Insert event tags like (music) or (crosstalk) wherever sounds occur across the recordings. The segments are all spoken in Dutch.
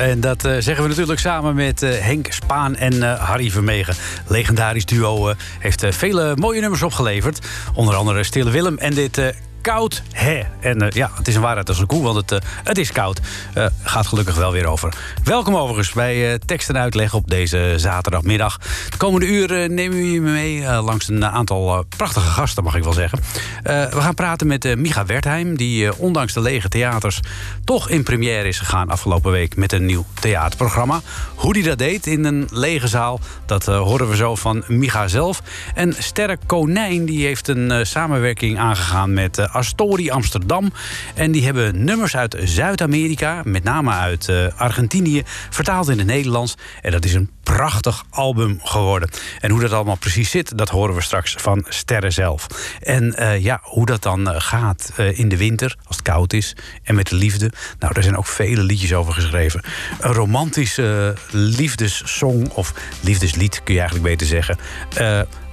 En dat eh, zeggen we natuurlijk samen met eh, Henk Spaan en eh, Harry Vermegen. Legendarisch duo heeft vele mooie nummers opgeleverd. Onder andere Stille Willem en dit Koud Hè. En eh, ja, het is een waarheid als een koe, want het, eh, het is koud. Eh, gaat gelukkig wel weer over. Welkom overigens bij Tekst en Uitleg op deze zaterdagmiddag. De komende uur eh, nemen we je mee langs een aantal prachtige gasten, mag ik wel zeggen. We gaan praten met Micha Wertheim, die ondanks de lege theaters... toch in première is gegaan afgelopen week met een nieuw theaterprogramma. Hoe die dat deed in een lege zaal, dat horen we zo van Micha zelf. En Sterre Konijn die heeft een samenwerking aangegaan met Astori Amsterdam. En die hebben nummers uit Zuid-Amerika, met name uit eh, Argentinië... vertaald in het Nederlands. En dat is een prachtig album geworden. En hoe dat allemaal precies zit, dat horen we straks van Sterre zelf. En eh, ja, hoe dat dan eh, gaat in de winter, als het koud is... en met de liefde. Nou, daar zijn ook vele liedjes over geschreven. Een romantische liefdessong, of liefdeslied kun je eigenlijk beter zeggen...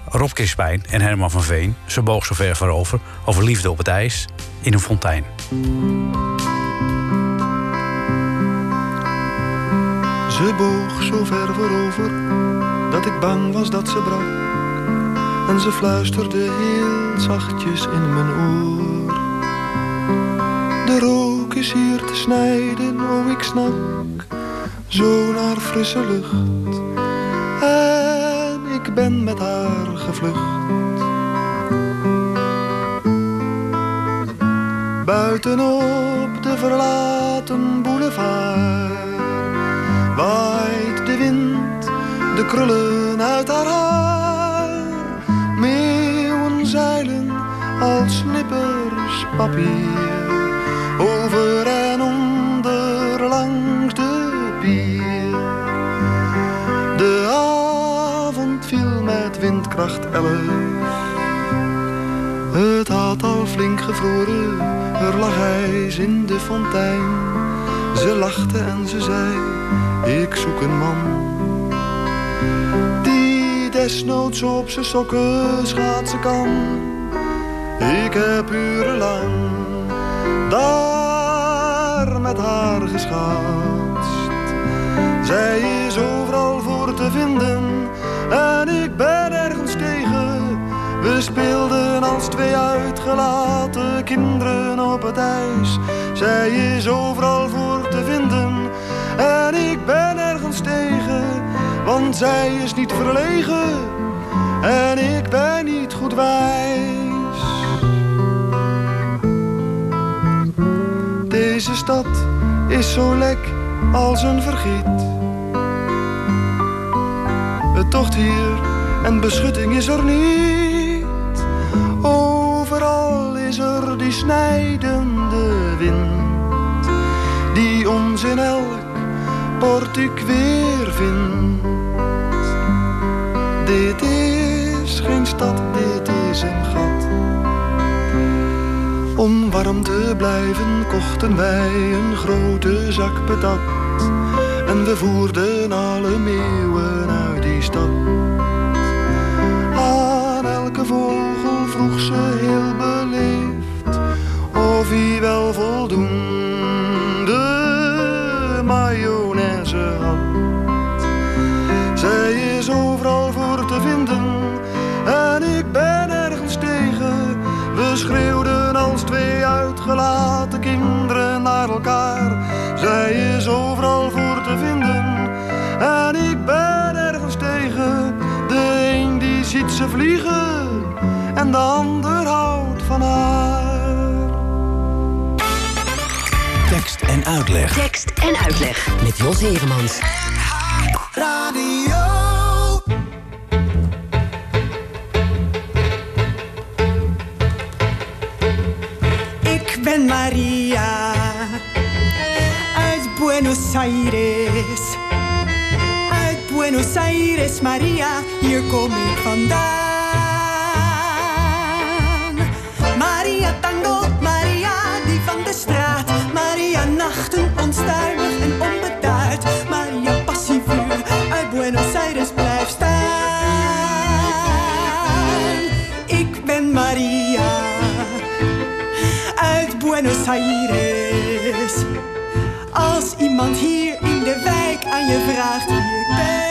Rob Crispijn en Herman van Veen, ze boog zo ver voorover... over liefde op het ijs in een fontein. Ze boog zo ver voorover dat ik bang was dat ze brak. En ze fluisterde heel zachtjes in mijn oor. De rook is hier te snijden, oh ik snak zo naar frisse lucht. Ben met haar gevlucht. Buitenop de verlaten boulevard waait de wind de krullen uit haar haar. Meeuwen zeilen als snippers papier over en onder langs windkracht elf. Het had al flink gevroren, er lag ijs in de fontein. Ze lachte en ze zei, ik zoek een man. Die desnoods op zijn sokken schaatsen kan. Ik heb urenlang daar met haar geschaatst. Zij is overal voor te vinden en ik ben speelden als twee uitgelaten kinderen op het ijs. Zij is overal voor te vinden en ik ben ergens tegen. Want zij is niet verlegen en ik ben niet goed wijs. Deze stad is zo lek als een vergiet. Het tocht hier en beschutting is er niet. Snijdende wind, die ons in elk portiek weer vindt. Dit is geen stad, dit is een gat. Om warm te blijven kochten wij een grote zak patat. En we voerden alle meeuwen uit die stad. Aan elke vogel vroeg ze heel of hij wel voldoende mayonaise had. Zij is overal voor te vinden en ik ben ergens tegen. We schreeuwden als twee uitgelaten kinderen naar elkaar. Zij is overal voor te vinden en ik ben ergens tegen. De een die ziet ze vliegen en ander uitleg. Tekst en uitleg. Met Jos Heremans. Ik ben Maria uit Buenos Aires. Uit Buenos Aires, Maria, hier kom ik vandaan. Als iemand hier in de wijk aan je vraagt wie ik ben.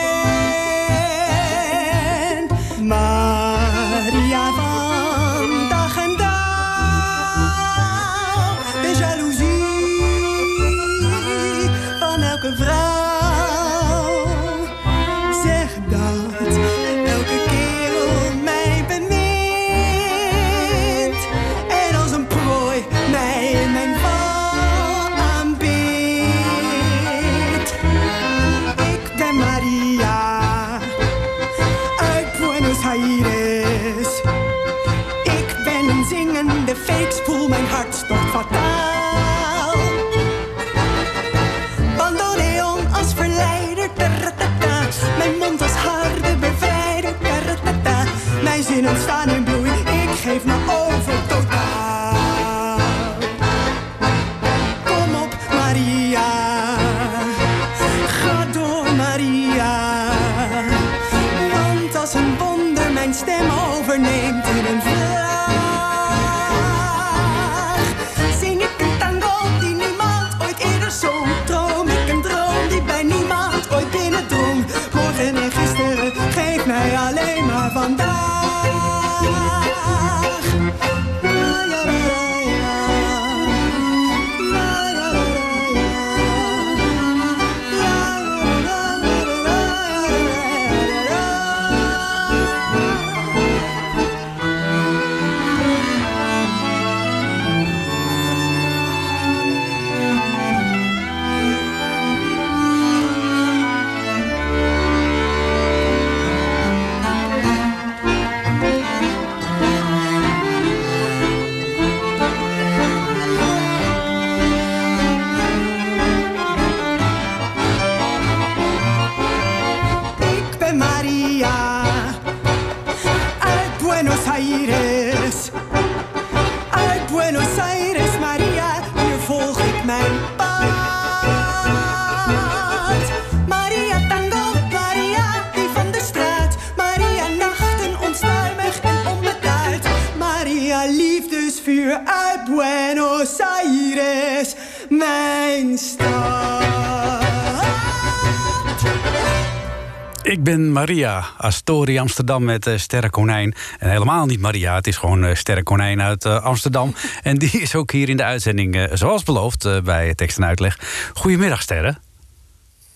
Ik ben Maria, Astoria Amsterdam met uh, Sterre Konijn. En helemaal niet Maria, het is gewoon uh, Sterre Konijn uit uh, Amsterdam. (laughs) en die is ook hier in de uitzending, zoals beloofd, bij Tekst en Uitleg. Goedemiddag, Sterre.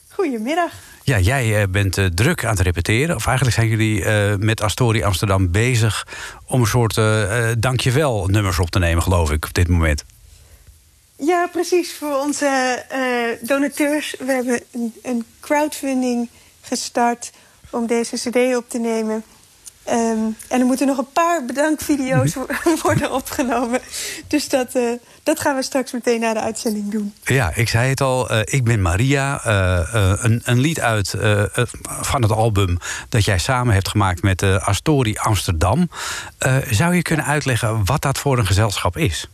Goedemiddag. Ja, jij bent druk aan het repeteren. Of eigenlijk zijn jullie met Astoria Amsterdam bezig... om een soort dankjewel nummers op te nemen, geloof ik, op dit moment. Ja, precies. Voor onze donateurs. We hebben een, een crowdfunding gestart om deze cd op te nemen. Um, en er moeten nog een paar bedankvideo's (laughs) worden opgenomen. Dus dat, uh, dat gaan we straks meteen na de uitzending doen. Ja, ik zei het al. Uh, ik ben Maria. Uh, een, een, lied uit van het album dat jij samen hebt gemaakt met Astori Amsterdam. zou je kunnen uitleggen wat dat voor een gezelschap is?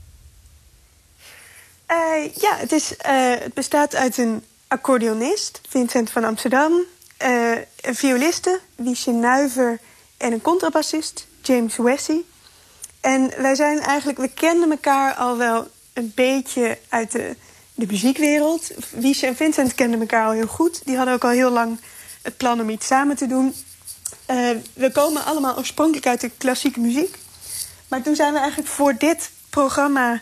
Ja, het, is, het bestaat uit een accordeonist, Vincent van Amsterdam uh, een violiste, Wiesje Nuiver, en een contrabassist, James Wessey. En wij zijn eigenlijk, we kenden elkaar al wel een beetje uit de, de muziekwereld. Wiesje en Vincent kenden elkaar al heel goed. Die hadden ook al heel lang het plan om iets samen te doen. We komen allemaal oorspronkelijk uit de klassieke muziek. Maar toen zijn we eigenlijk voor dit programma,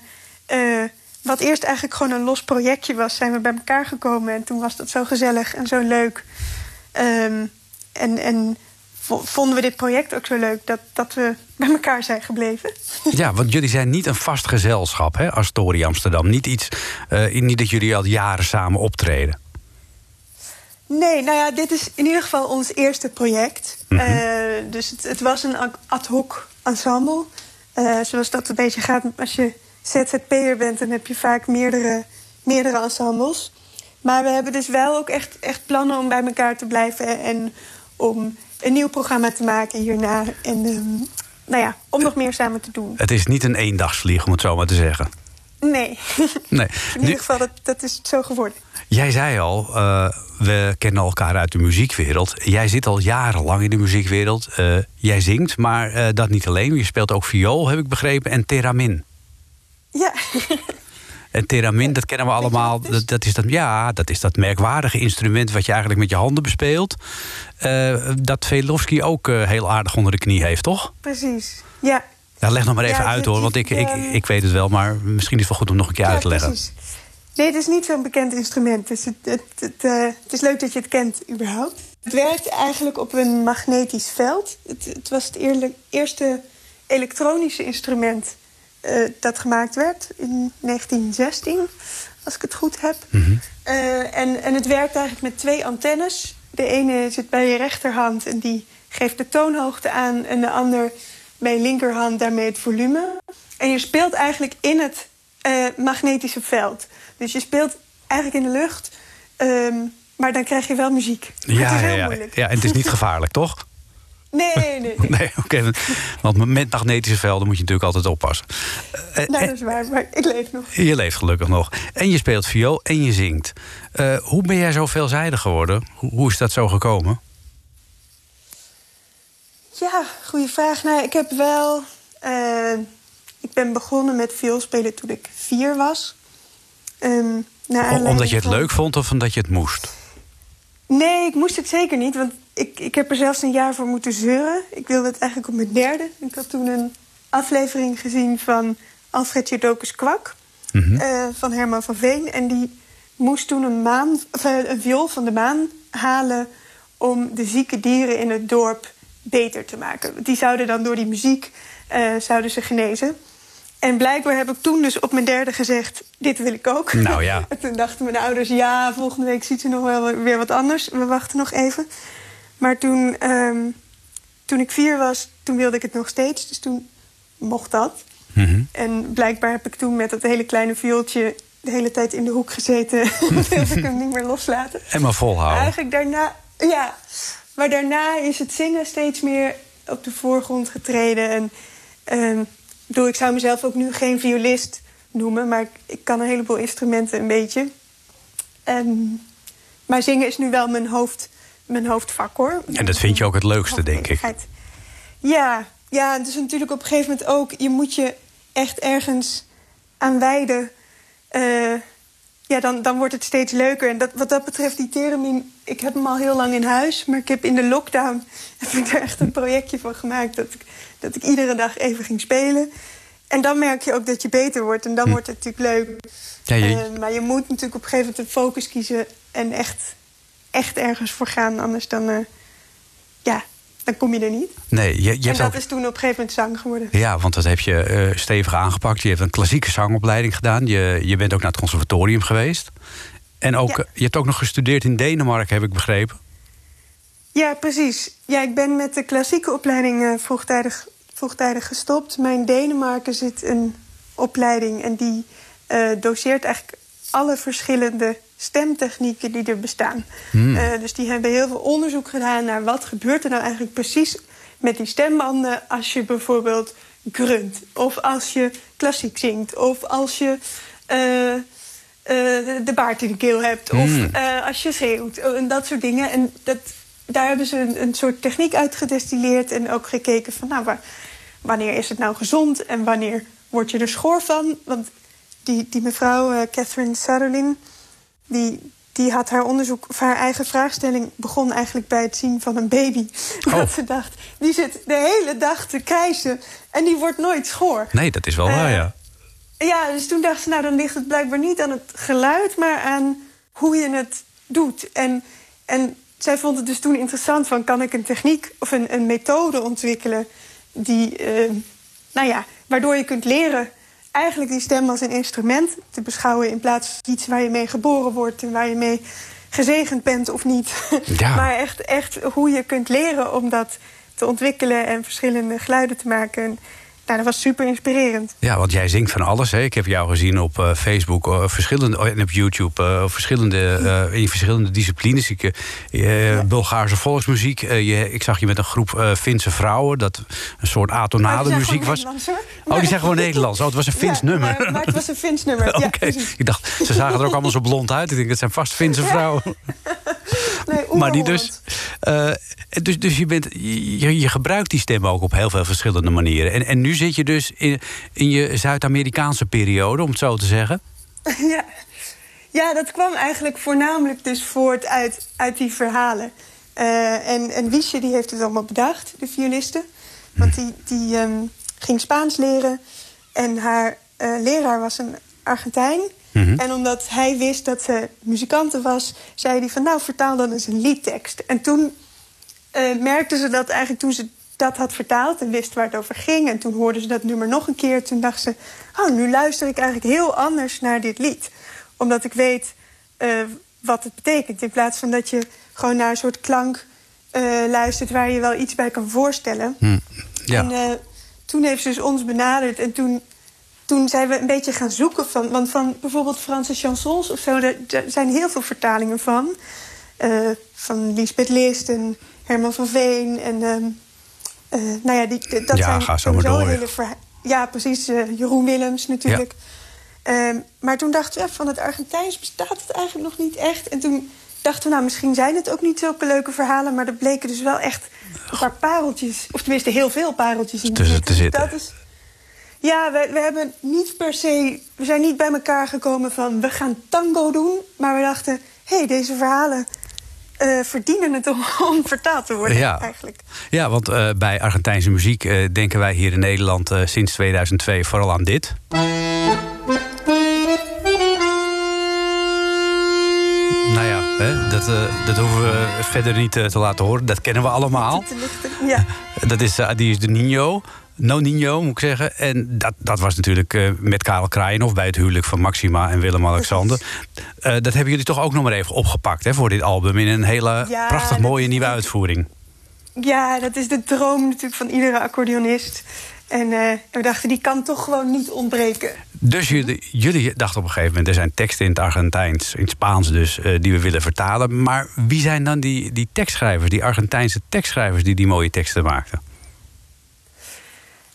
wat eerst eigenlijk gewoon een los projectje was, zijn we bij elkaar gekomen. En toen was dat zo gezellig en zo leuk. Um, en, en vonden we dit project ook zo leuk dat, dat we bij elkaar zijn gebleven. (laughs) Ja, want jullie zijn niet een vast gezelschap, hè, Astoria Amsterdam. Niet, iets, uh, niet dat jullie al jaren samen optreden. Nee, nou ja, dit is in ieder geval ons eerste project. Mm -hmm. uh, dus het, het, was een ad hoc ensemble. Uh, zoals dat een beetje gaat als je ZZP'er bent... dan heb je vaak meerdere, meerdere ensembles. Maar we hebben dus wel ook echt, echt plannen om bij elkaar te blijven en om een nieuw programma te maken hierna. En um, nou ja, om nog meer samen te doen. Het is niet een eendagsvlieg, om het zo maar te zeggen. Nee. (laughs) nee. In ieder geval, dat, dat is zo geworden. Jij zei al, uh, we kennen elkaar uit de muziekwereld. Jij zit al jarenlang in de muziekwereld. Uh, jij zingt, maar uh, dat niet alleen. Je speelt ook viool, heb ik begrepen, en theramin. Ja. En theramin, dat kennen we allemaal. Dat, dat, is dat, ja, dat is dat merkwaardige instrument wat je eigenlijk met je handen bespeelt. Uh, dat Velofsky ook uh, heel aardig onder de knie heeft, toch? Precies, ja. Nou, leg nog maar even ja, uit hoor, want ik, ik, ik weet het wel, maar misschien is het wel goed om nog een keer ja, uit te leggen. Precies. Nee, het is niet zo'n bekend instrument. Dus het, het, het, uh, het, is leuk dat je het kent, überhaupt. Het werkt eigenlijk op een magnetisch veld. Het, het was het eerlijk, eerste elektronische instrument uh, dat gemaakt werd in 1916, als ik het goed heb. Mm -hmm. uh, en, en het werkt eigenlijk met twee antennes. De ene zit bij je rechterhand en die geeft de toonhoogte aan... en de ander bij je linkerhand daarmee het volume. En je speelt eigenlijk in het uh, magnetische veld. Dus je speelt eigenlijk in de lucht... Um, maar dan krijg je wel muziek. Ja, het is heel ja, moeilijk. ja, en het is niet (laughs) gevaarlijk, toch? Nee, nee, nee. nee (laughs) Oké, okay. want met magnetische velden moet je natuurlijk altijd oppassen. Uh, nou, dat is waar, maar ik leef nog. Je leeft gelukkig nog. En je speelt viool en je zingt. Uh, hoe ben jij zo veelzijdig geworden? Hoe, hoe is dat zo gekomen? Ja, goede vraag. Nou, ik heb wel... Uh, ik ben begonnen met vioolspelen toen ik vier was. Um, omdat je het van... leuk vond of omdat je het moest? Nee, ik moest het zeker niet. Want ik, ik heb er zelfs een jaar voor moeten zeuren. Ik wilde het eigenlijk op mijn derde. Ik had toen een aflevering gezien van Alfred Jodokus Kwak. Mm -hmm. uh, van Herman van Veen. En die moest toen een, maan, of, uh, een viool van de maan halen... om de zieke dieren in het dorp beter te maken. Die zouden dan door die muziek uh, zouden ze genezen. En blijkbaar heb ik toen dus op mijn derde gezegd... dit wil ik ook. Nou ja. (laughs) En toen dachten mijn ouders... ja, volgende week ziet ze nog wel weer wat anders. We wachten nog even. Maar toen, um, toen ik vier was, toen wilde ik het nog steeds. Dus toen mocht dat. Mm -hmm. En blijkbaar heb ik toen met dat hele kleine viooltje... de hele tijd in de hoek gezeten. (laughs) wilde ik hem niet meer loslaten. En maar volhouden. Eigenlijk daarna... Ja, maar daarna is het zingen steeds meer op de voorgrond getreden. En... Um, bedoel, ik zou mezelf ook nu geen violist noemen, maar ik, ik kan een heleboel instrumenten een beetje. Um, maar zingen is nu wel mijn, hoofd, mijn hoofdvak hoor. En dat vind je ook het leukste, denk ik. Ja, ja, dus natuurlijk op een gegeven moment ook, je moet je echt ergens aan wijden. eh, ja, dan, dan wordt het steeds leuker. En dat, wat dat betreft, die theremin, ik heb hem al heel lang in huis. Maar ik heb in de lockdown (laughs) heb ik er echt een projectje van gemaakt. Dat ik, dat ik iedere dag even ging spelen. En dan merk je ook dat je beter wordt. En dan wordt het natuurlijk leuk. Ja, je- Eh, maar je moet natuurlijk op een gegeven moment een focus kiezen. En echt, echt ergens voor gaan. Anders dan, eh, ja, dan kom je er niet. Nee, je, je en dat ook... is toen op een gegeven moment zang geworden. Ja, want dat heb je eh, stevig aangepakt. Je hebt een klassieke zangopleiding gedaan. Je, je bent ook naar het conservatorium geweest. En ook, Ja. eh, je hebt ook nog gestudeerd in Denemarken, heb ik begrepen. Ja, precies. Ja, ik ben met de klassieke opleiding eh, vroegtijdig, vroegtijdig gestopt. Maar in Denemarken zit een opleiding en die eh, doseert eigenlijk alle verschillende stemtechnieken die er bestaan. Eh, dus die hebben heel veel onderzoek gedaan naar wat gebeurt er nou eigenlijk precies met die stembanden als je bijvoorbeeld grunt. Of als je klassiek zingt. Of als je eh, eh, de- baard in de keel hebt. Of eh, als je schreeuwt. En dat soort dingen. En dat, daar hebben ze een, een soort techniek uit gedestilleerd. En ook gekeken van nou, waar- wanneer is het nou gezond en wanneer word je er schoor van. Want die, die mevrouw, Catherine Sutherland, die, die had haar onderzoek, of haar eigen vraagstelling begon eigenlijk bij het zien van een baby. (laughs) Dat ze dacht, die zit de hele dag te krijsen en die wordt nooit schoor. Nee, dat is wel waar, Eh, ja. Ja, dus toen dacht ze, nou dan ligt het blijkbaar niet aan het geluid, maar aan hoe je het doet. En, en zij vond het dus toen interessant van, kan ik een techniek of een, een methode ontwikkelen die, eh, nou ja, waardoor je kunt leren eigenlijk die stem als een instrument te beschouwen in plaats van iets waar je mee geboren wordt en waar je mee gezegend bent of niet. (laughs) Ja. maar echt, echt hoe je kunt leren om dat te ontwikkelen en verschillende geluiden te maken. Nou, dat was super inspirerend. Ja, want jij zingt van alles. Hè? Ik heb jou gezien op eh, Facebook eh, verschillende, oh, en op YouTube. eh, verschillende, in verschillende disciplines. Ik, Bulgaarse volksmuziek. je, ik zag je met een groep Finse vrouwen. Dat een soort atonale muziek was. Oh, die Maar- zijn gewoon Nederlands. Oh, het was een Fins Ja, nummer. Maar, maar het was een Fins nummer. (laughs) Oké, Ja, precies. ik dacht, ze zagen er ook allemaal zo blond uit. Ik denk, het zijn vast Finse vrouwen. (laughs) Nee, (laughs) maar die dus. dus, dus je, bent, je, je gebruikt die stem ook op heel veel verschillende manieren. En, en nu zit je dus in, in je Zuid-Amerikaanse periode, om het zo te zeggen. (laughs) Ja. ja, dat kwam eigenlijk voornamelijk dus voort uit, uit die verhalen. Eh, en, en Wiesje die heeft het allemaal bedacht, de violiste. Want die, die ehm, ging Spaans leren en haar eh, leraar was een Argentijn. En omdat hij wist dat ze muzikante was, zei hij van nou vertaal dan eens een liedtekst. En toen eh, merkte ze dat eigenlijk toen ze dat had vertaald en wist waar het over ging. En toen hoorde ze dat nummer nog een keer. Toen dacht ze, oh, nu luister ik eigenlijk heel anders naar dit lied. Omdat ik weet eh, wat het betekent. In plaats van dat je gewoon naar een soort klank eh, luistert... waar je wel iets bij kan voorstellen. Ja. En eh, toen heeft ze dus ons benaderd. En toen, toen zijn we een beetje gaan zoeken van... want van bijvoorbeeld Franse chansons of zo... daar, daar zijn heel veel vertalingen van. Van Lisbeth List en Herman van Veen. En ehm, eh, nou ja, die, dat Ja, zijn ga zo maar door, ja. hele verha- Ja, precies. eh, Jeroen Willems natuurlijk. Ehm, maar toen dachten we, van het Argentijns bestaat het eigenlijk nog niet echt. En toen dachten we, nou, misschien zijn het ook niet zulke leuke verhalen... maar er bleken dus wel echt een paar pareltjes... of tenminste heel veel pareltjes in Tussen te zitten. Dat is, ja, we, we hebben niet per se... we zijn niet bij elkaar gekomen van, we gaan tango doen... maar we dachten, hé, hey, deze verhalen eh, verdienen het om, (laughs) om vertaald te worden Ja. eigenlijk. Ja, want eh, bij Argentijnse muziek eh, denken wij hier in Nederland sinds 2002 vooral aan dit. Nou ja, hè, dat, dat hoeven we verder niet te laten horen. Dat kennen we allemaal. Ja. (laughs) Dat is, die is de Nino. No Nino, moet ik zeggen. En dat, dat was natuurlijk eh, met Karel Kraaienhof... bij het huwelijk van Maxima en Willem-Alexander. Eh, dat hebben jullie toch ook nog maar even opgepakt hè, voor dit album... in een hele Ja, prachtig mooie nieuwe uitvoering. Ja, dat is de droom natuurlijk van iedere accordeonist. En eh, we dachten, die kan toch gewoon niet ontbreken. Dus jullie, jullie dachten op een gegeven moment... er zijn teksten in het Argentijns, in het Spaans dus... die we willen vertalen. Maar wie zijn dan die, die tekstschrijvers, die Argentijnse tekstschrijvers... die die mooie teksten maakten?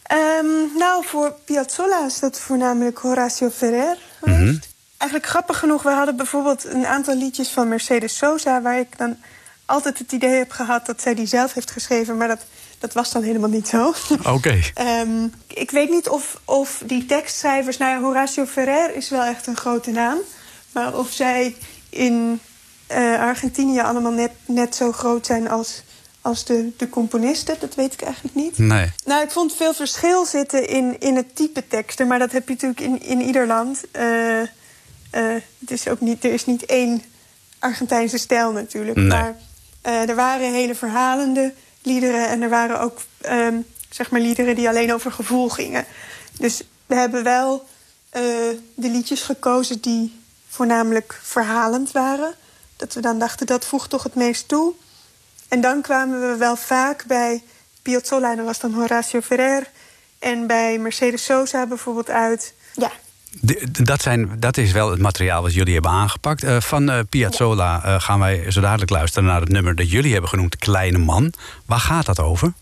Ehm, nou, voor Piazzolla is dat voornamelijk Horacio Ferrer. geweest. Eigenlijk grappig genoeg, we hadden bijvoorbeeld een aantal liedjes van Mercedes Sosa... waar ik dan altijd het idee heb gehad dat zij die zelf heeft geschreven... maar dat dat was dan helemaal niet zo. (laughs) Oké. Ehm, ik weet niet of, of die tekstschrijvers... Nou ja, Horacio Ferrer is wel echt een grote naam. Maar of zij in eh, Argentinië allemaal net, net zo groot zijn als, als de, de componisten... dat weet ik eigenlijk niet. Nee. Nou, ik vond veel verschil zitten in, in het type teksten. Maar dat heb je natuurlijk in, in ieder land. Eh, eh, het is ook niet, er is niet één Argentijnse stijl natuurlijk. Nee. Maar eh, er waren hele verhalende liederen... en er waren ook ehm, zeg maar liederen die alleen over gevoel gingen. Dus we hebben wel de liedjes gekozen die voornamelijk verhalend waren. Dat we dan dachten, dat voegt toch het meest toe. En dan kwamen we wel vaak bij Piazzolla... en dat was dan Horacio Ferrer... en bij Mercedes Sosa bijvoorbeeld uit... Ja, De- dat, zijn, dat is wel het materiaal wat jullie hebben aangepakt. Eh, van eh, Piazzolla eh, gaan wij zo dadelijk luisteren naar het nummer dat jullie hebben genoemd, Kleine Man. Waar gaat dat over?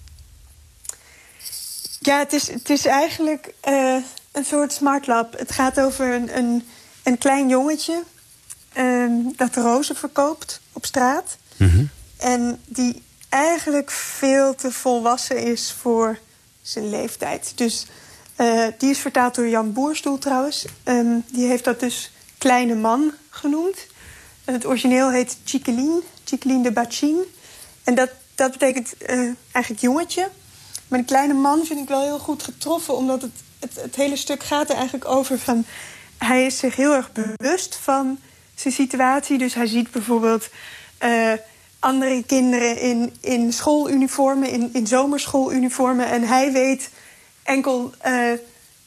Ja, het is, het is eigenlijk eh, een soort smart lab. Het gaat over een, een, een klein jongetje ehm, dat rozen verkoopt op straat. En die eigenlijk veel te volwassen is voor zijn leeftijd. Dus eh, die is vertaald door Jan Boerstoel trouwens. Ehm, die heeft dat dus kleine man genoemd. En het origineel heet Chiqueline, Chiqueline de Bachin. En dat, dat betekent eh, eigenlijk jongetje. Maar die kleine man vind ik wel heel goed getroffen... omdat het, het, het hele stuk gaat er eigenlijk over van... hij is zich heel erg bewust van zijn situatie. Dus hij ziet bijvoorbeeld eh, andere kinderen in, in schooluniformen... In, in zomerschooluniformen. En hij weet enkel eh,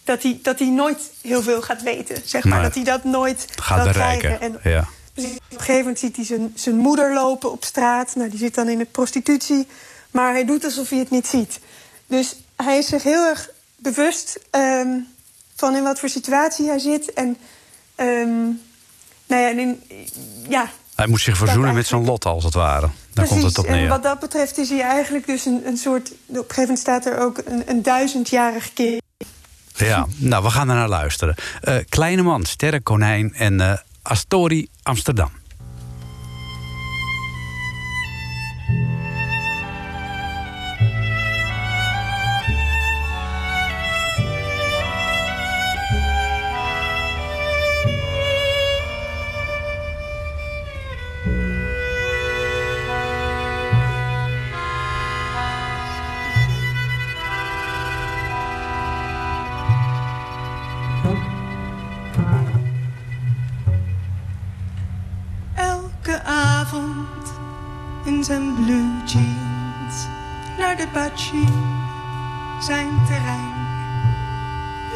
dat, hij, dat hij nooit heel veel gaat weten. Zeg maar. Nee. Dat hij dat nooit Gaat bereiken. krijgen. En Ja. dus op een gegeven moment ziet hij zijn, zijn moeder lopen op straat. Nou, die zit dan in de prostitutie. Maar hij doet alsof hij het niet ziet. Dus hij is zich heel erg bewust ehm, van in wat voor situatie hij zit. En, ehm, nou ja, en in, ja, Hij moet zich verzoenen met zijn lot, als het ware. Daar komt het op En neer. wat dat betreft is hij eigenlijk dus een, een soort... Op een gegeven moment staat er ook een, een duizendjarig kind. Ja, nou, we gaan er naar luisteren. Eh, Kleine Man, Sterre Konijn en eh, Astori Amsterdam. Zijn terrein.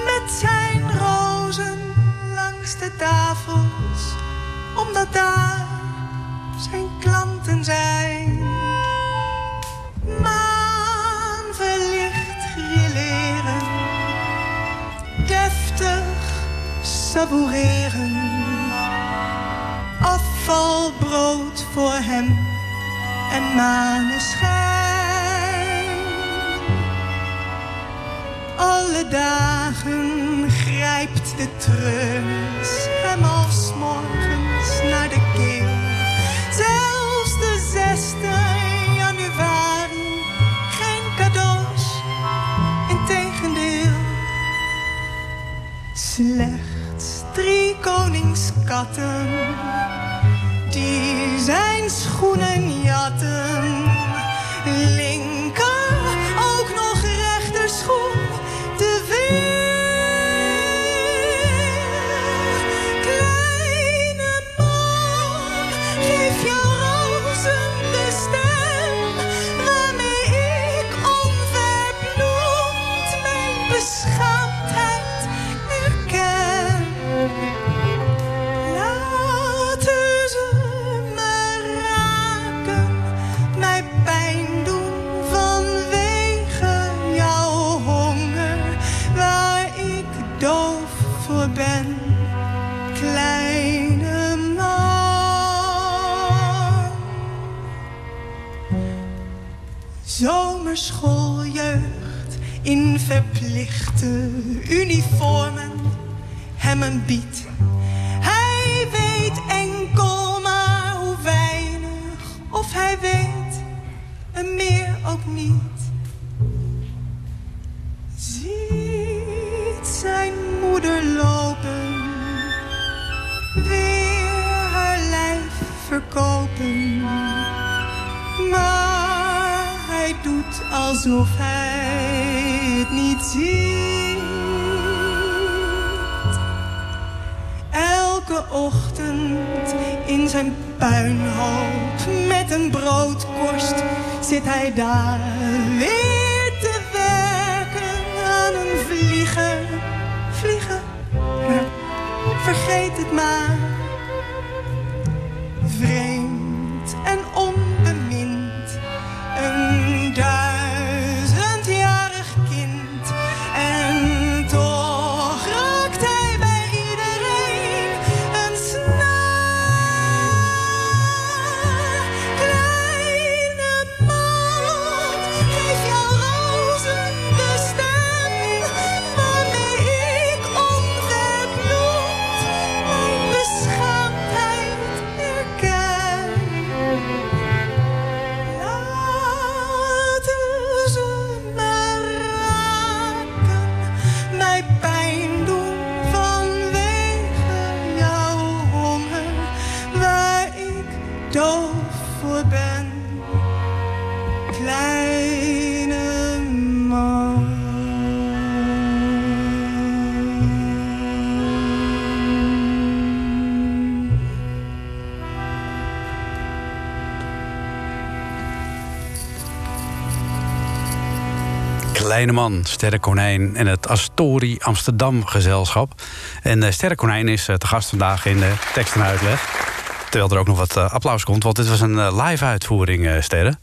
Met zijn rozen langs de tafels, omdat daar zijn klanten zijn. Maan verlicht grilleren, deftig savoureren afvalbrood voor hem en maneschijn. Alle dagen grijpt de treurnis hem als morgens naar de keel. Zelfs de zesde januari, geen cadeaus, integendeel. Slechts drie koningskatten die zijn schoenen jatten. schooljeugd in verplichte uniformen hem een biedt. Hij weet enkel maar hoe weinig, of hij weet en meer ook niet. Zie. Alsof hij het niet ziet. Elke ochtend in zijn puinhoop met een broodkorst zit hij daar weer te werken aan een vlieger. Vliegen, vergeet het maar. Kleine man, Sterrenkonijn en het Astori Amsterdam gezelschap. En uh, Sterrenkonijn is eh, te gast vandaag in de tekst en uitleg. Terwijl er ook nog wat eh, applaus komt, want dit was een eh, live uitvoering, eh, Sterren.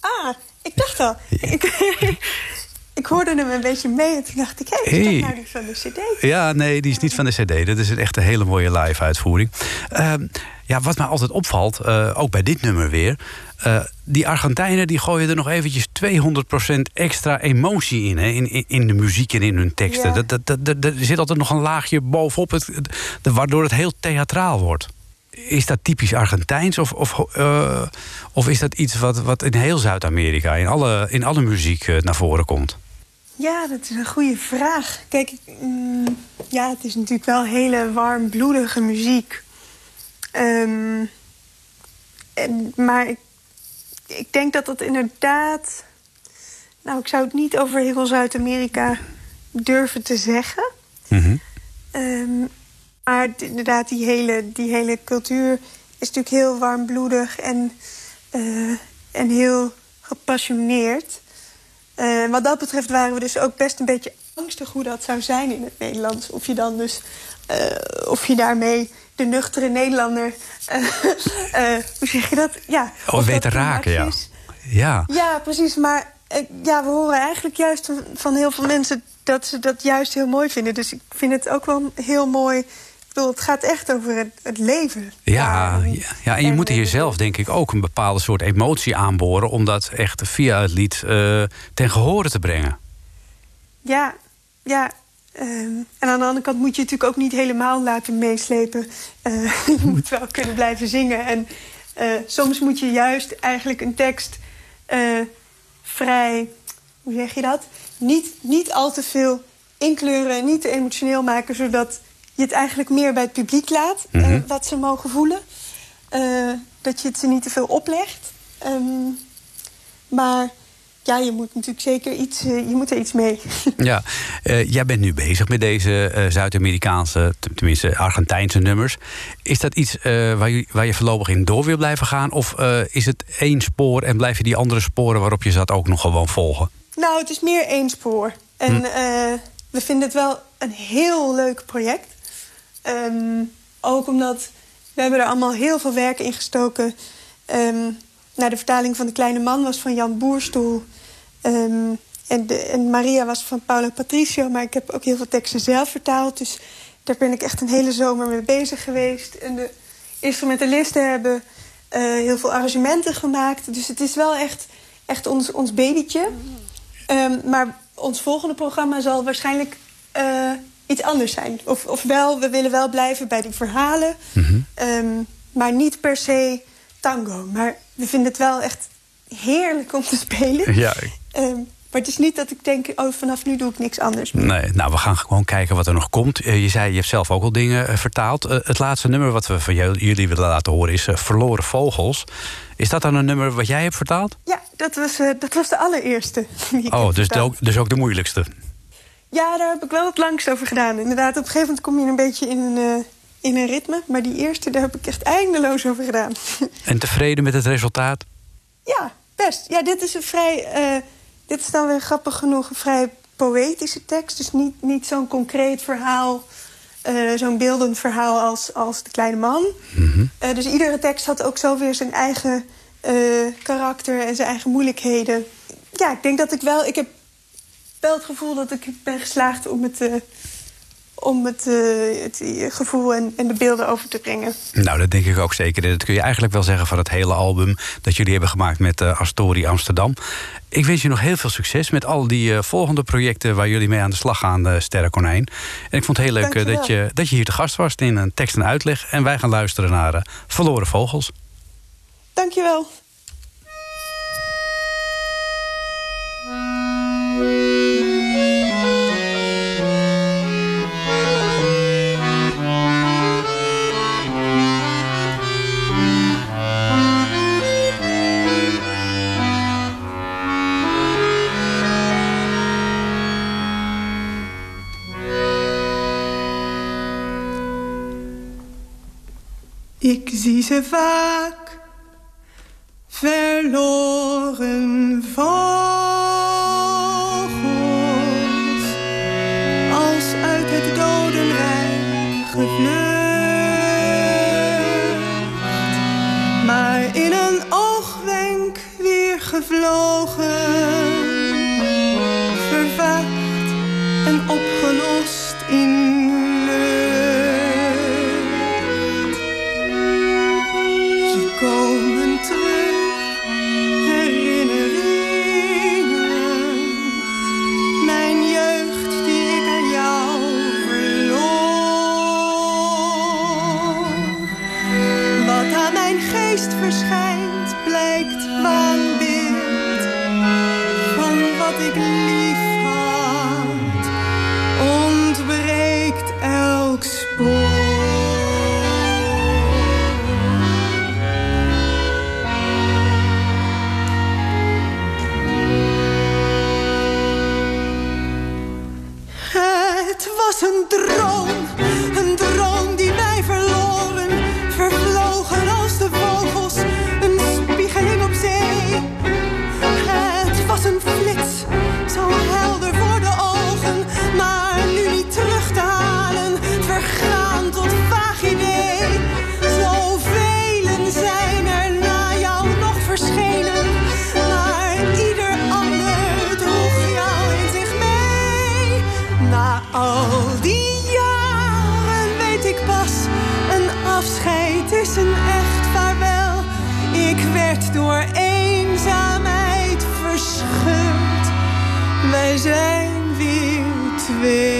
Ah, ik dacht al. (laughs) (laughs) ik hoorde hem een beetje mee en toen dacht ik... hé, is Hey. dat nou die van de cd? Ja, nee, die is niet van de CD. Dat is echt een hele mooie live uitvoering. Ehm, ja, wat mij altijd opvalt, eh, ook bij dit nummer weer. eh, die Argentijnen die gooien er nog eventjes 200% extra emotie in, hè, in, in, in de muziek en in hun teksten. Ja. Dat, dat, dat, er zit altijd nog een laagje bovenop, het, het- de- waardoor het heel theatraal wordt. Is dat typisch Argentijns of, of, eh, of is dat iets wat, wat in heel Zuid-Amerika, in alle, in alle muziek eh, naar voren komt? Ja, dat is een goede vraag. Kijk, mm, ja, het is natuurlijk wel hele warmbloedige muziek. Ehm, en, maar ik, ik denk dat dat inderdaad... Nou, ik zou het niet over heel Zuid-Amerika durven te zeggen. Mhm. Ehm, maar inderdaad, die hele, die hele cultuur is natuurlijk heel warmbloedig en, eh, en heel gepassioneerd. Eh, wat dat betreft waren we dus ook best een beetje angstig hoe dat zou zijn in het Nederlands. Of je dan dus, eh, of je daarmee de nuchtere Nederlander, (laughs) hoe zeg je dat? Ja, Oh, of weet te raken, ja. Ja. Ja, precies. Maar ja, we horen eigenlijk juist van heel veel mensen dat ze dat juist heel mooi vinden. Dus ik vind het ook wel heel mooi. Ik bedoel, het gaat echt over het, het leven. Ja, en- ja, ja, en je moet hier zelf denk ik ook een bepaalde soort emotie aanboren... om dat echt via het lied eh, ten gehore te brengen. Ja, ja. ehm, en aan de andere kant moet je natuurlijk ook niet helemaal laten meeslepen. Eh, (laughs) je moet wel kunnen blijven zingen. En eh, soms moet je juist eigenlijk een tekst vrij, hoe zeg je dat? Niet, niet al te veel inkleuren en niet te emotioneel maken, zodat je het eigenlijk meer bij het publiek laat, eh, Mhm. wat ze mogen voelen. Eh, dat je het ze niet te veel oplegt. Ehm, maar ja, je moet natuurlijk zeker iets, eh, je moet er iets mee. (laughs) Ja, jij bent nu bezig met deze Zuid-Amerikaanse, tenminste Argentijnse nummers. Is dat iets waar, je, waar je voorlopig in door wil blijven gaan? Of is het één spoor en blijf je die andere sporen waarop je zat ook nog gewoon volgen? Nou, het is meer één spoor. En Hm. eh, we vinden het wel een heel leuk project. Ehm, ook omdat we hebben er allemaal heel veel werk in gestoken. Nou, de vertaling van De Kleine Man was van Jan Boerstoel. Ehm, en, en Maria was van Paolo Patricio. Maar ik heb ook heel veel teksten zelf vertaald. Dus daar ben ik echt een hele zomer mee bezig geweest. En de instrumentalisten hebben eh, heel veel arrangementen gemaakt. Dus het is wel echt, echt ons, ons babytje. Maar ons volgende programma zal waarschijnlijk eh, iets anders zijn. Of, ofwel, we willen wel blijven bij die verhalen. Ehm, maar niet per se tango. Maar we vinden het wel echt heerlijk om te spelen. Ja, Ehm, Maar het is niet dat ik denk, oh, vanaf nu doe ik niks anders. Nee, nou, we gaan gewoon kijken wat er nog komt. Eh, je zei, je hebt zelf ook al dingen eh, vertaald. Eh, het laatste nummer wat we van jullie willen laten horen is Verloren Vogels. Is dat dan een nummer wat jij hebt vertaald? Ja, dat was, dat was de allereerste. oh, dus dus ook de moeilijkste? Ja, daar heb ik wel het langst over gedaan. Inderdaad, op een gegeven moment kom je een beetje in een, in een ritme. Maar die eerste, daar heb ik echt eindeloos over gedaan. (laughs) En tevreden met het resultaat? Ja, best. Ja, dit is een vrij... Dit is dan weer grappig genoeg een vrij poëtische tekst. Dus niet, niet zo'n concreet verhaal, uh, zo'n beeldend verhaal als, als De Kleine Man. Mhm. Eh, dus iedere tekst had ook zo weer zijn eigen uh, karakter en zijn eigen moeilijkheden. Ja, ik denk dat ik wel... Ik heb wel het gevoel dat ik ben geslaagd om het om het, uh, het gevoel en, en, de beelden over te brengen. Nou, dat denk ik ook zeker. Dat kun je eigenlijk wel zeggen van het hele album dat jullie hebben gemaakt met uh, Astorie Amsterdam. Ik wens je nog heel veel succes met al die uh, volgende projecten waar jullie mee aan de slag gaan, Sterrenkonijn. En ik vond het heel leuk dat, je, dat je hier te gast was in een tekst en uitleg. En wij gaan luisteren naar Verloren Vogels. Dankjewel. living.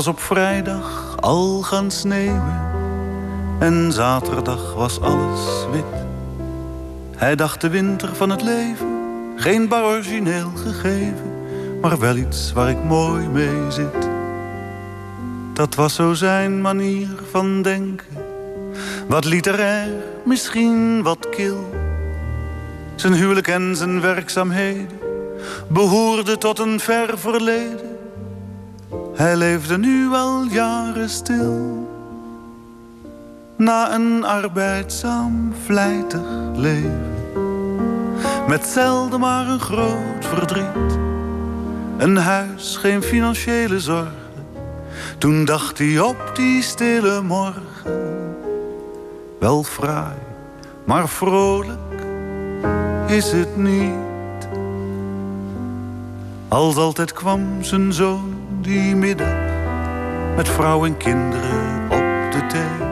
Was op vrijdag al gaan sneeuwen. En zaterdag was alles wit. Hij dacht de winter van het leven. Geen bar origineel gegeven. Maar wel iets waar ik mooi mee zit. Dat was zo zijn manier van denken. Wat literair, misschien wat kil. Zijn huwelijk en zijn werkzaamheden behoorden tot een ver verleden. Hij leefde nu al jaren stil. Na een arbeidzaam, vlijtig leven. Met zelden maar een groot verdriet. Een huis, geen financiële zorgen. Toen dacht hij op die stille morgen. Wel fraai, maar vrolijk is het niet. Als altijd kwam zijn zoon die middag met vrouw en kinderen op de thee.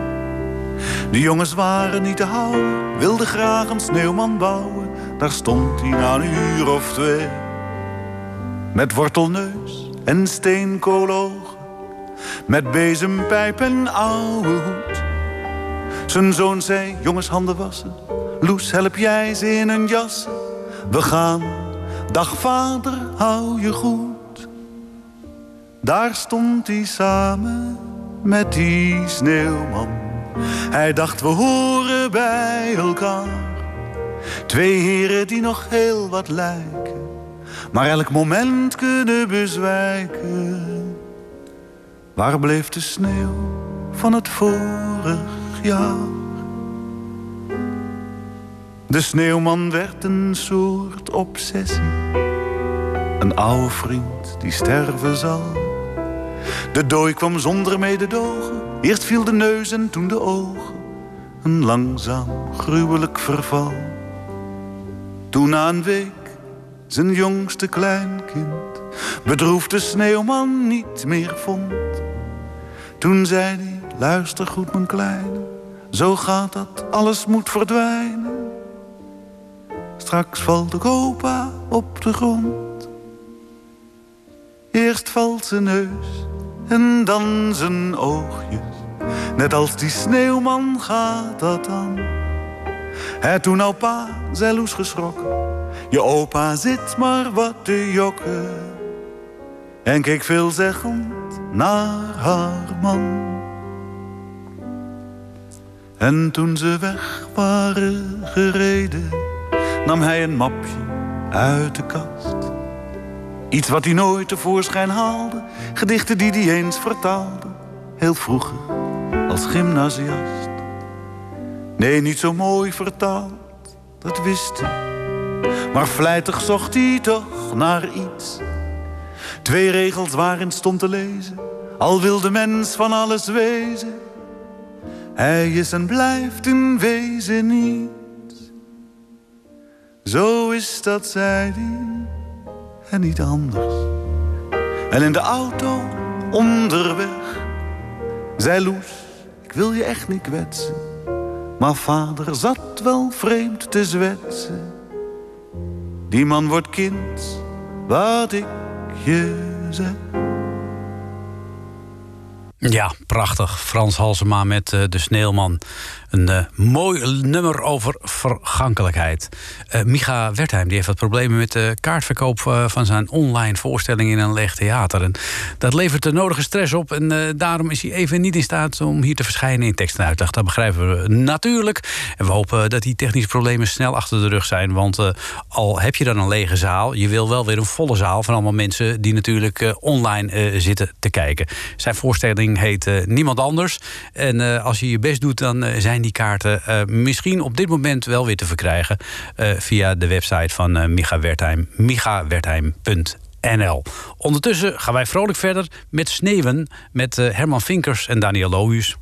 De jongens waren niet te houden, wilden graag een sneeuwman bouwen. Daar stond hij na een uur of twee. Met wortelneus en steenkoologen, met bezempijp en ouwe hoed. Zijn zoon zei, jongens handen wassen, Loes help jij ze in hun jassen. We gaan, dag vader, hou je goed. Daar stond hij samen met die sneeuwman. Hij dacht, we horen bij elkaar. Twee heren die nog heel wat lijken, maar elk moment kunnen bezwijken. Waar bleef de sneeuw van het vorig jaar? De sneeuwman werd een soort obsessie. Een oude vriend die sterven zal. De dooi kwam zonder mededogen. Eerst viel de neus en toen de ogen. Een langzaam, gruwelijk verval. Toen na een week zijn jongste kleinkind bedroefd de sneeuwman niet meer vond. Toen zei hij, luister goed mijn kleine, zo gaat dat, alles moet verdwijnen. Straks valt de opa op de grond. Eerst valt zijn neus en dan zijn oogjes. Net als die sneeuwman gaat dat dan. Hij toen opa, zei Loes geschrokken. Je opa zit maar wat te jokken. En keek veelzeggend naar haar man. En toen ze weg waren gereden, nam hij een mapje uit de kast. Iets wat hij nooit tevoorschijn haalde, gedichten die hij eens vertaalde, heel vroeger als gymnasiast. Nee, niet zo mooi vertaald, dat wist hij. Maar vlijtig zocht hij toch naar iets. Twee regels waarin stond te lezen, al wil de mens van alles wezen. Hij is en blijft in wezen niet. Zo is dat, zei hij, en niet anders. En in de auto, onderweg, zei Loes, ik wil je echt niet kwetsen. Maar vader zat wel vreemd te zwetsen. Die man wordt kind, wat ik je zeg. Ja, prachtig. Frans Halsema met uh, De Sneeuwman. Een uh, mooi nummer over vergankelijkheid. Uh, Micha Wertheim die heeft wat problemen met de kaartverkoop van zijn online voorstelling in een leeg theater. En dat levert de nodige stress op. En daarom is hij even niet in staat om hier te verschijnen in tekst en uitleg. Dat begrijpen we natuurlijk. En we hopen dat die technische problemen snel achter de rug zijn. Want al heb je dan een lege zaal, je wil wel weer een volle zaal van allemaal mensen die natuurlijk online zitten te kijken. Zijn voorstelling heet Niemand Anders. En als je je best doet, dan zijn die kaarten uh, misschien op dit moment wel weer te verkrijgen uh, via de website van uh, Micha Wertheim, michawertheim.nl. Ondertussen gaan wij vrolijk verder met Sneeuwen met Herman Vinkers en Daniel Lohuus.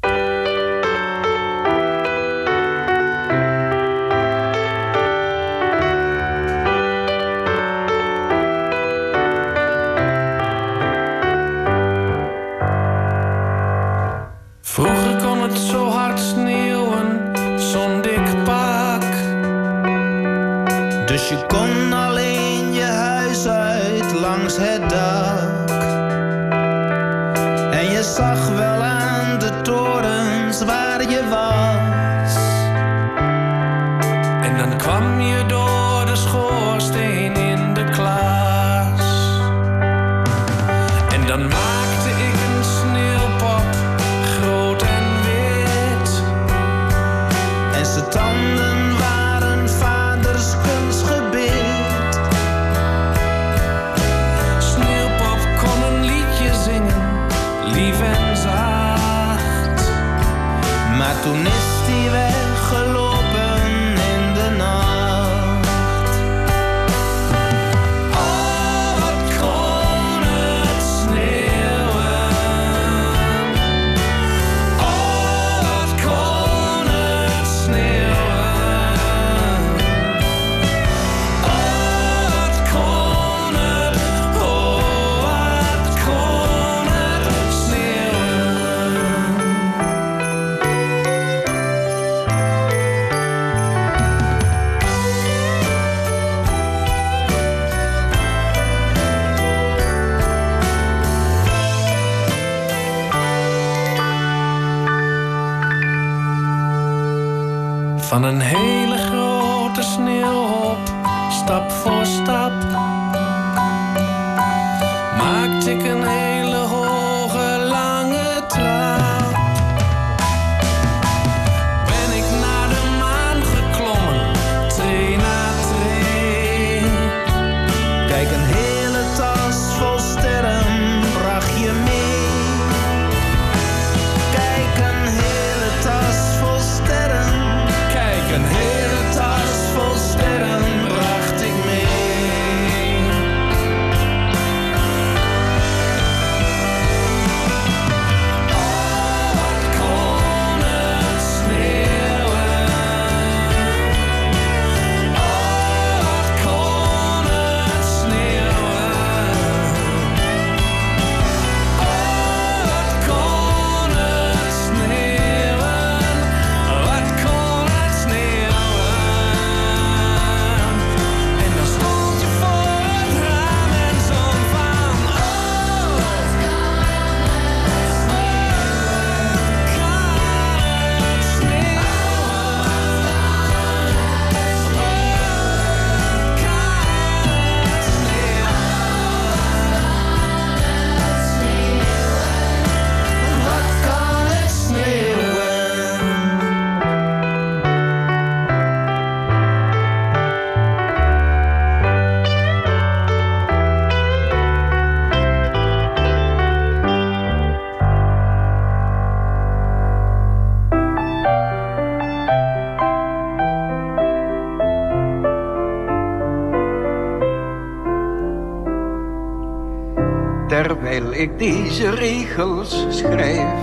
Ik deze regels schrijf.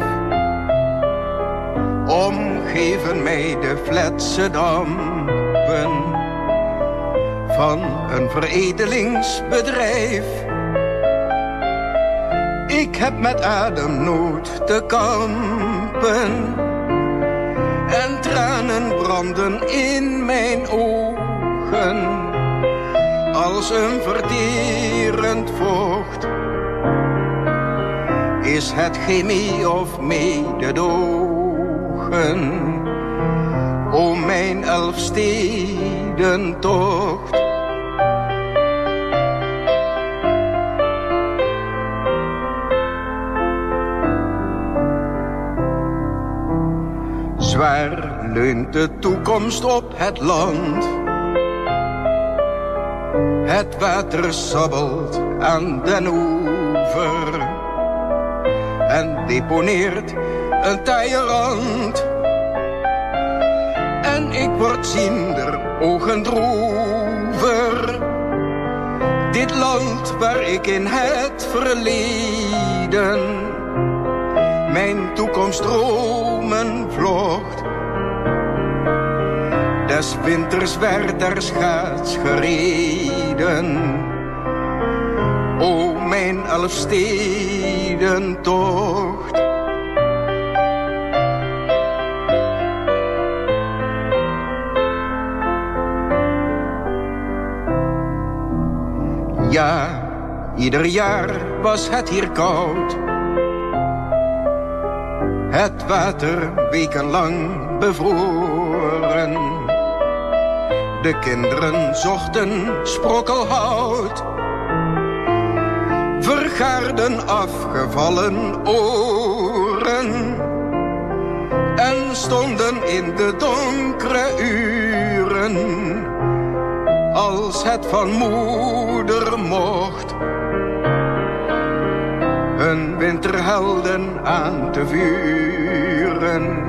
Omgeven mij de fletse dampen van een veredelingsbedrijf. Ik heb met ademnood te kampen en tranen branden in mijn ogen als een verterend vocht. Is het chemie of mededogen? O mijn elfstedentocht. Zwaar leunt de toekomst op het land. Het water sabbelt aan den oever en deponeert een taaie rand. En ik word ziender ogen droever. Dit land waar ik in het verleden mijn toekomstromen vlocht. Des winters werd er schaats gereden. O mijn Ja, ieder jaar was het hier koud. Het water wekenlang bevroren. De kinderen zochten sprokkelhout. Vergaarden afgevallen oren. En stonden in de donkere uren. Als het van moeder mocht. Hun winterhelden aan te vuren.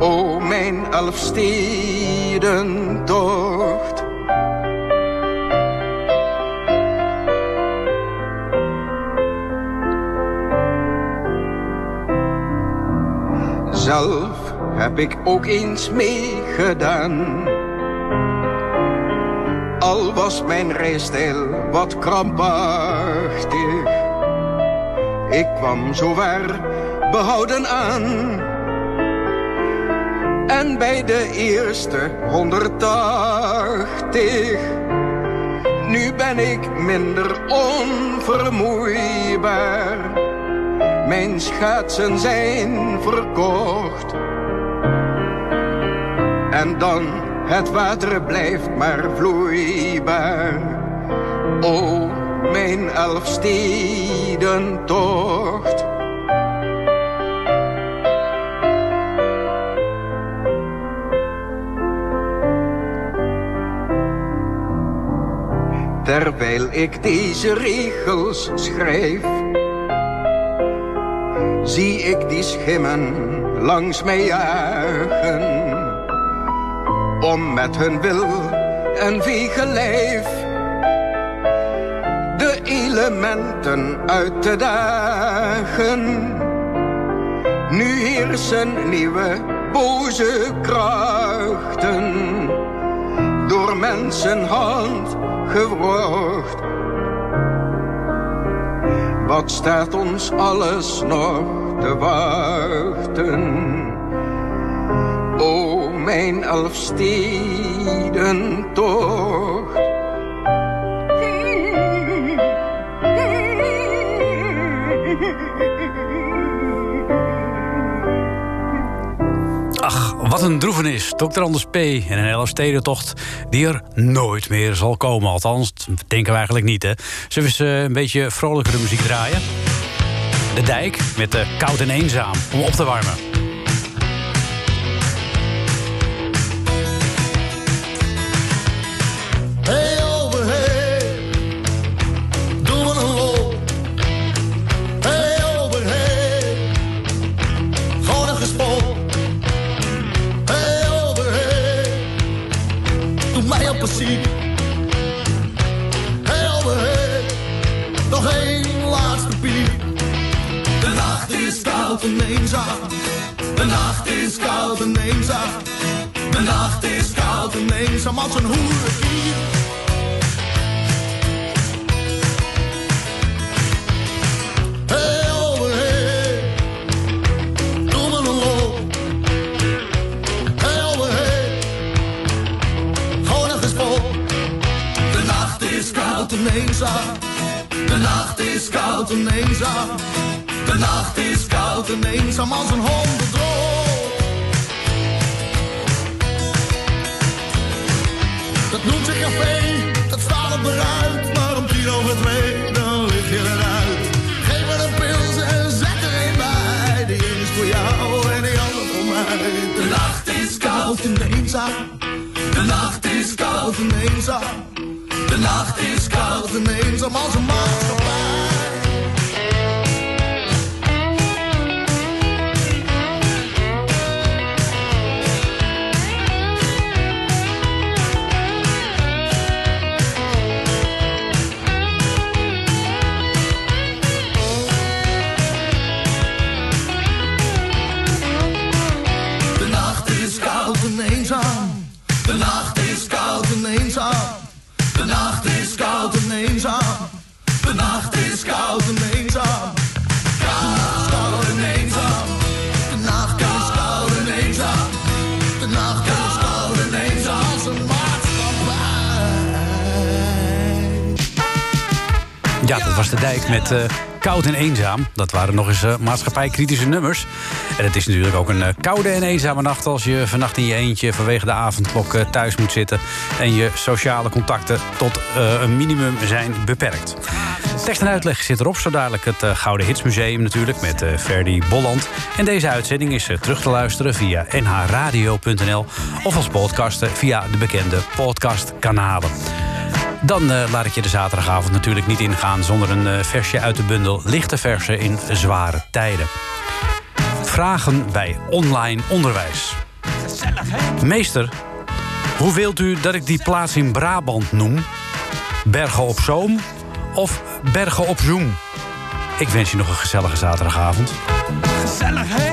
O mijn elfstedentocht. Zelf heb ik ook eens meegedaan. Al was mijn rijstijl wat krampachtig. Ik kwam zo waar behouden aan. En bij de eerste 180. Nu ben ik minder onvermoeibaar. Mijn schaatsen zijn verkocht. En dan het water blijft maar vloeibaar. O, mijn elfstedentocht. Terwijl ik deze regels schrijf, zie ik die schimmen langs mij jagen. Om met hun wil en vege lijf de elementen uit te dagen. Nu heersen nieuwe boze krachten door mensenhand gewrocht. Wat staat ons alles nog te wachten? Mijn elfstedentocht. Ach, wat een droevenis. Dr. Anders P. en een hele stedentocht die er nooit meer zal komen. Althans, denken we eigenlijk niet, hè. Zullen we eens eh, een beetje vrolijkere muziek draaien? De Dijk met de Koud en Eenzaam om op te warmen. Hey overhead, nog één laatste piep. De nacht is koud en eenzaam. De nacht is koud en eenzaam. De nacht is koud en eenzaam als een hoerendier. De nacht is koud en eenzaam. De nacht is koud en eenzaam als een hondendrol. Dat noemt zich café, dat staat op de ruit. Maar om tien over twee, dan lig je eruit. Geef me een pils en zet er een bij. Die is voor jou en die ander voor mij. De nacht is koud en eenzaam. De nacht is koud en eenzaam. De nacht is koud en eenzaam als een maatschappij. Met eh, Koud en Eenzaam. Dat waren nog eens eh, maatschappijkritische nummers. En het is natuurlijk ook een eh, koude en eenzame nacht... als je vannacht in je eentje vanwege de avondklok thuis moet zitten... en je sociale contacten tot een minimum zijn beperkt. Tekst en uitleg zit erop. Zo dadelijk het Gouden Hitsmuseum natuurlijk met Ferdy Bolland. En deze uitzending is terug te luisteren via nhradio.nl... of als podcasten via de bekende podcastkanalen. Dan eh, laat ik je de zaterdagavond natuurlijk niet ingaan... zonder een eh, versje uit de bundel Lichte Versen in Zware Tijden. Vragen bij online onderwijs. Meester, hoe wilt u dat ik die plaats in Brabant noem? Bergen op Zoom of Bergen op Zoom? Ik wens je nog een gezellige zaterdagavond. Gezellig, hè?